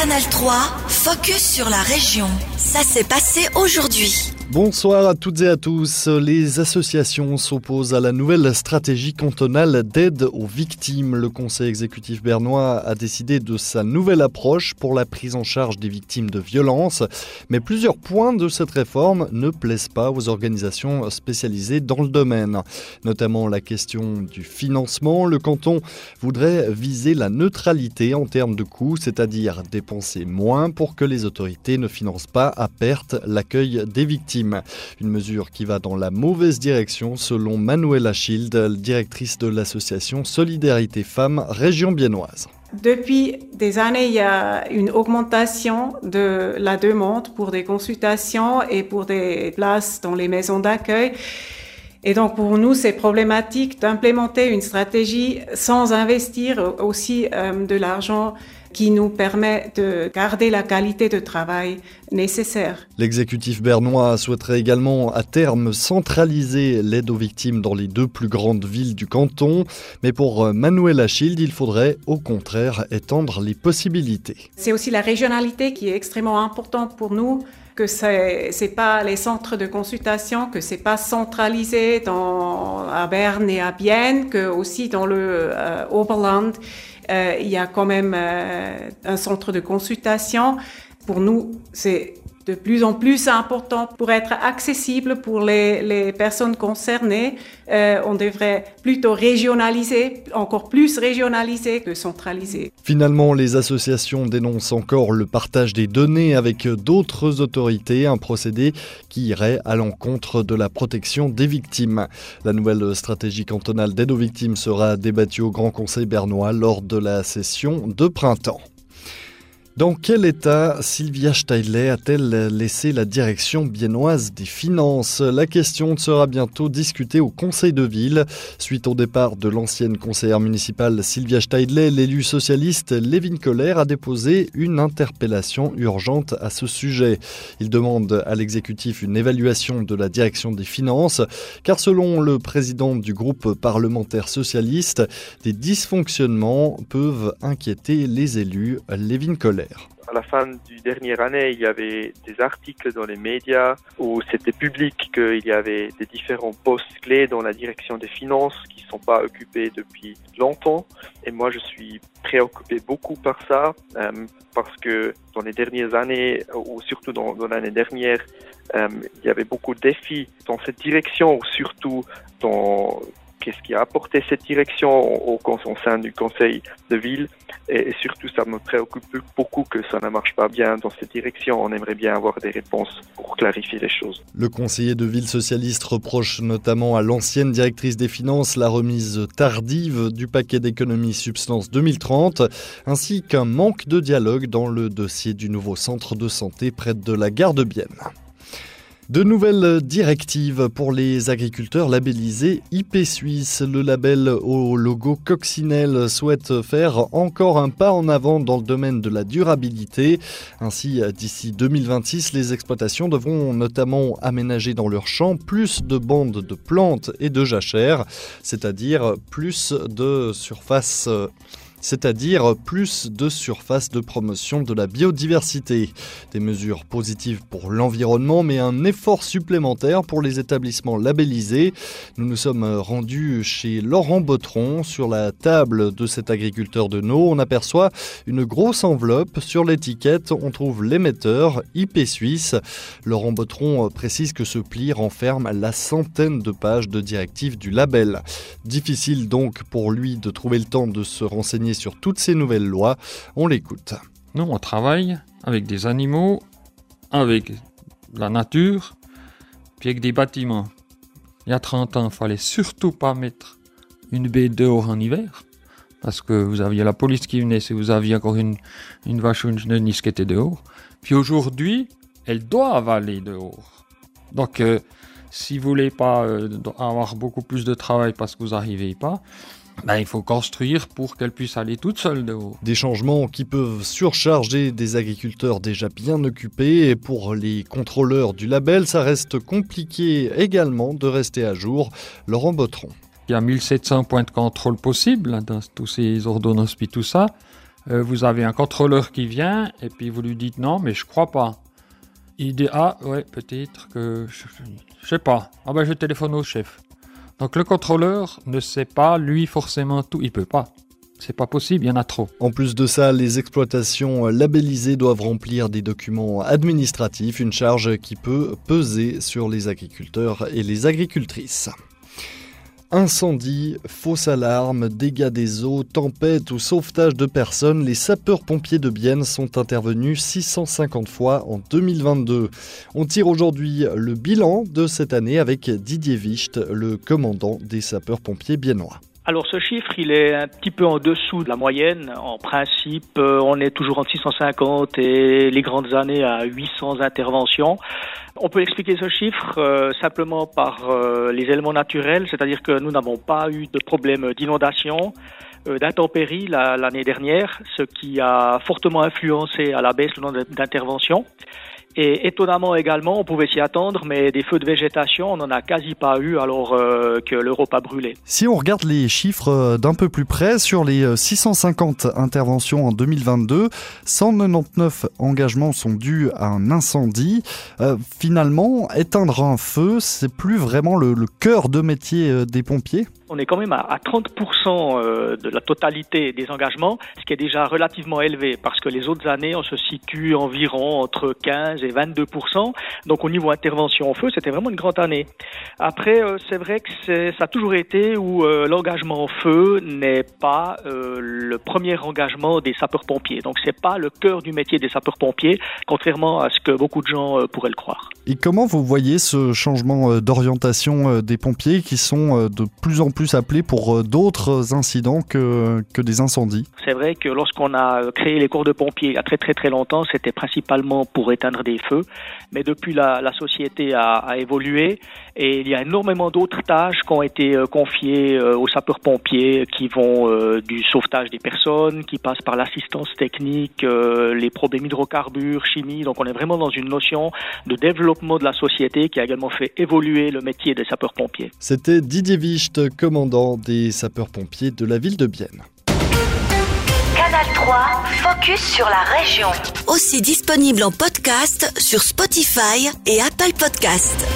Canal 3, focus sur la région. Ça s'est passé aujourd'hui. Bonsoir à toutes et à tous. Les associations s'opposent à la nouvelle stratégie cantonale d'aide aux victimes. Le conseil exécutif bernois a décidé de sa nouvelle approche pour la prise en charge des victimes de violences. Mais plusieurs points de cette réforme ne plaisent pas aux organisations spécialisées dans le domaine. Notamment la question du financement. Le canton voudrait viser la neutralité en termes de coûts, c'est-à-dire dépenser moins pour que les autorités ne financent pas à perte l'accueil des victimes. Une mesure qui va dans la mauvaise direction selon Manuela Schild, directrice de l'association Solidarité Femmes Région Biennoise. Depuis des années, il y a une augmentation de la demande pour des consultations et pour des places dans les maisons d'accueil. Et donc pour nous, c'est problématique d'implémenter une stratégie sans investir aussi euh, de l'argent qui nous permet de garder la qualité de travail nécessaire. L'exécutif bernois souhaiterait également à terme centraliser l'aide aux victimes dans les deux plus grandes villes du canton, mais pour Manuel Achilde, il faudrait au contraire étendre les possibilités. C'est aussi la régionalité qui est extrêmement importante pour nous que c'est c'est pas les centres de consultation, que c'est pas centralisé dans à Berne et à Bienne, que aussi dans le euh, Oberland euh, il y a quand même euh, un centre de consultation. Pour nous, c'est de plus en plus important pour être accessible pour les, personnes concernées. Euh, on devrait plutôt régionaliser, encore plus régionaliser que centraliser. Finalement, les associations dénoncent encore le partage des données avec d'autres autorités, un procédé qui irait à l'encontre de la protection des victimes. La nouvelle stratégie cantonale d'aide aux victimes sera débattue au Grand Conseil bernois lors de la session de printemps. Dans quel état Sylvia Steiler a-t-elle laissé la direction biennoise des finances? La question sera bientôt discutée au Conseil de ville. Suite au départ de l'ancienne conseillère municipale Sylvia Steidley, l'élu socialiste Lévin Koller a déposé une interpellation urgente à ce sujet. Il demande à l'exécutif une évaluation de la direction des finances, car selon le président du groupe parlementaire socialiste, des dysfonctionnements peuvent inquiéter les élus Lévin À la fin du dernière année, il y avait des articles dans les médias où c'était public qu'il y avait des différents postes clés dans la direction des finances qui ne sont pas occupés depuis longtemps. Et moi, je suis préoccupé beaucoup par ça euh, parce que dans les dernières années, ou surtout dans, l'année dernière, euh, il y avait beaucoup de défis dans cette direction, surtout dans qu'est-ce qui a apporté cette direction au, sein du conseil de ville. Et, et, surtout, ça me préoccupe beaucoup que ça ne marche pas bien dans cette direction. On aimerait bien avoir des réponses pour clarifier les choses. Le conseiller de ville socialiste reproche notamment à l'ancienne directrice des finances la remise tardive du paquet d'économie substance 2030, ainsi qu'un manque de dialogue dans le dossier du nouveau centre de santé près de la gare de Bienne. De nouvelles directives pour les agriculteurs labellisés IP Suisse. Le label au logo coccinelle souhaite faire encore un pas en avant dans le domaine de la durabilité. Ainsi, d'ici 2026, les exploitations devront notamment aménager dans leurs champs plus de bandes de plantes et de jachères, c'est-à-dire plus de surface c'est-à-dire plus de surface de promotion de la biodiversité. Des mesures positives pour l'environnement, mais un effort supplémentaire pour les établissements labellisés. Nous nous sommes rendus chez Laurent Botron. Sur la table de cet agriculteur de nos, on aperçoit une grosse enveloppe. Sur l'étiquette, on trouve l'émetteur IP Suisse. Laurent Botron précise que ce pli renferme la centaine de pages de directives du label. Difficile donc pour lui de trouver le temps de se renseigner sur toutes ces nouvelles lois. On l'écoute. Nous, on travaille avec des animaux, avec la nature, puis avec des bâtiments. Il y a 30 ans, il fallait surtout pas mettre une baie dehors en hiver, parce que vous aviez la police qui venait si vous aviez encore une, vache ou une niche qui était dehors. Puis aujourd'hui, elles doivent aller dehors. Donc, euh, si vous voulez pas euh, avoir beaucoup plus de travail parce que vous n'arrivez pas, ben, il faut construire pour qu'elle puisse aller toute seule de haut. Des changements qui peuvent surcharger des agriculteurs déjà bien occupés et pour les contrôleurs du label, ça reste compliqué également de rester à jour. Laurent Botron. Il y a 1700 points de contrôle possibles hein, dans tous ces ordonnances puis tout ça. Euh, vous avez un contrôleur qui vient et puis vous lui dites non, mais je crois pas. Il dit ah ouais peut-être que je, je sais pas. Ah ben je téléphone au chef. Donc le contrôleur ne sait pas lui forcément tout. Il peut pas. C'est pas possible, il y en a trop. En plus de ça, les exploitations labellisées doivent remplir des documents administratifs, une charge qui peut peser sur les agriculteurs et les agricultrices. Incendie, fausse alarme, dégâts des eaux, tempête ou sauvetage de personnes, les sapeurs-pompiers de Bienne sont intervenus 650 fois en 2022. On tire aujourd'hui le bilan de cette année avec Didier Wicht, le commandant des sapeurs-pompiers biennois. Alors ce chiffre, il est un petit peu en dessous de la moyenne. En principe, euh, on est toujours entre 650 et les grandes années à 800 interventions. On peut expliquer ce chiffre euh, simplement par euh, les éléments naturels, c'est-à-dire que nous n'avons pas eu de problème d'inondation, d'intempéries l'année dernière, ce qui a fortement influencé à la baisse le nombre d'interventions. Et étonnamment également, on pouvait s'y attendre, mais des feux de végétation, on n'en a quasi pas eu alors euh, que l'Europe a brûlé. Si on regarde les chiffres euh, d'un peu plus près, sur les 650 euh, interventions en 2022, 199 engagements sont dus à un incendie. finalement, éteindre un feu, c'est plus vraiment le, le cœur de métier des pompiers? On est quand même à, 30% euh, de la totalité des engagements, ce qui est déjà relativement élevé parce que les autres années, on se situe environ entre 15 et 22%. Donc au niveau intervention en feu, c'était vraiment une grande année. Après, euh, c'est vrai que ça a toujours été où euh, l'engagement en feu n'est pas le premier engagement des sapeurs-pompiers. Donc c'est pas le cœur du métier des sapeurs-pompiers, contrairement à ce que beaucoup de gens pourraient le croire. Et comment vous voyez ce changement d'orientation des pompiers qui sont de plus en plus plus appelés pour euh, d'autres incidents que, que des incendies. C'est vrai que lorsqu'on a créé les cours de pompiers il y a très très très longtemps, c'était principalement pour éteindre des feux. Mais depuis, la, la société a, a, évolué et il y a énormément d'autres tâches qui ont été euh, confiées euh, aux sapeurs-pompiers qui vont du sauvetage des personnes, qui passent par l'assistance technique, les problèmes hydrocarbures, chimie. Donc on est vraiment dans une notion de développement de la société qui a également fait évoluer le métier des sapeurs-pompiers. C'était Didier Wicht, commandant des sapeurs-pompiers de la ville de Bienne. Canal 3, focus sur la région. Aussi disponible en podcast sur Spotify et Apple Podcast.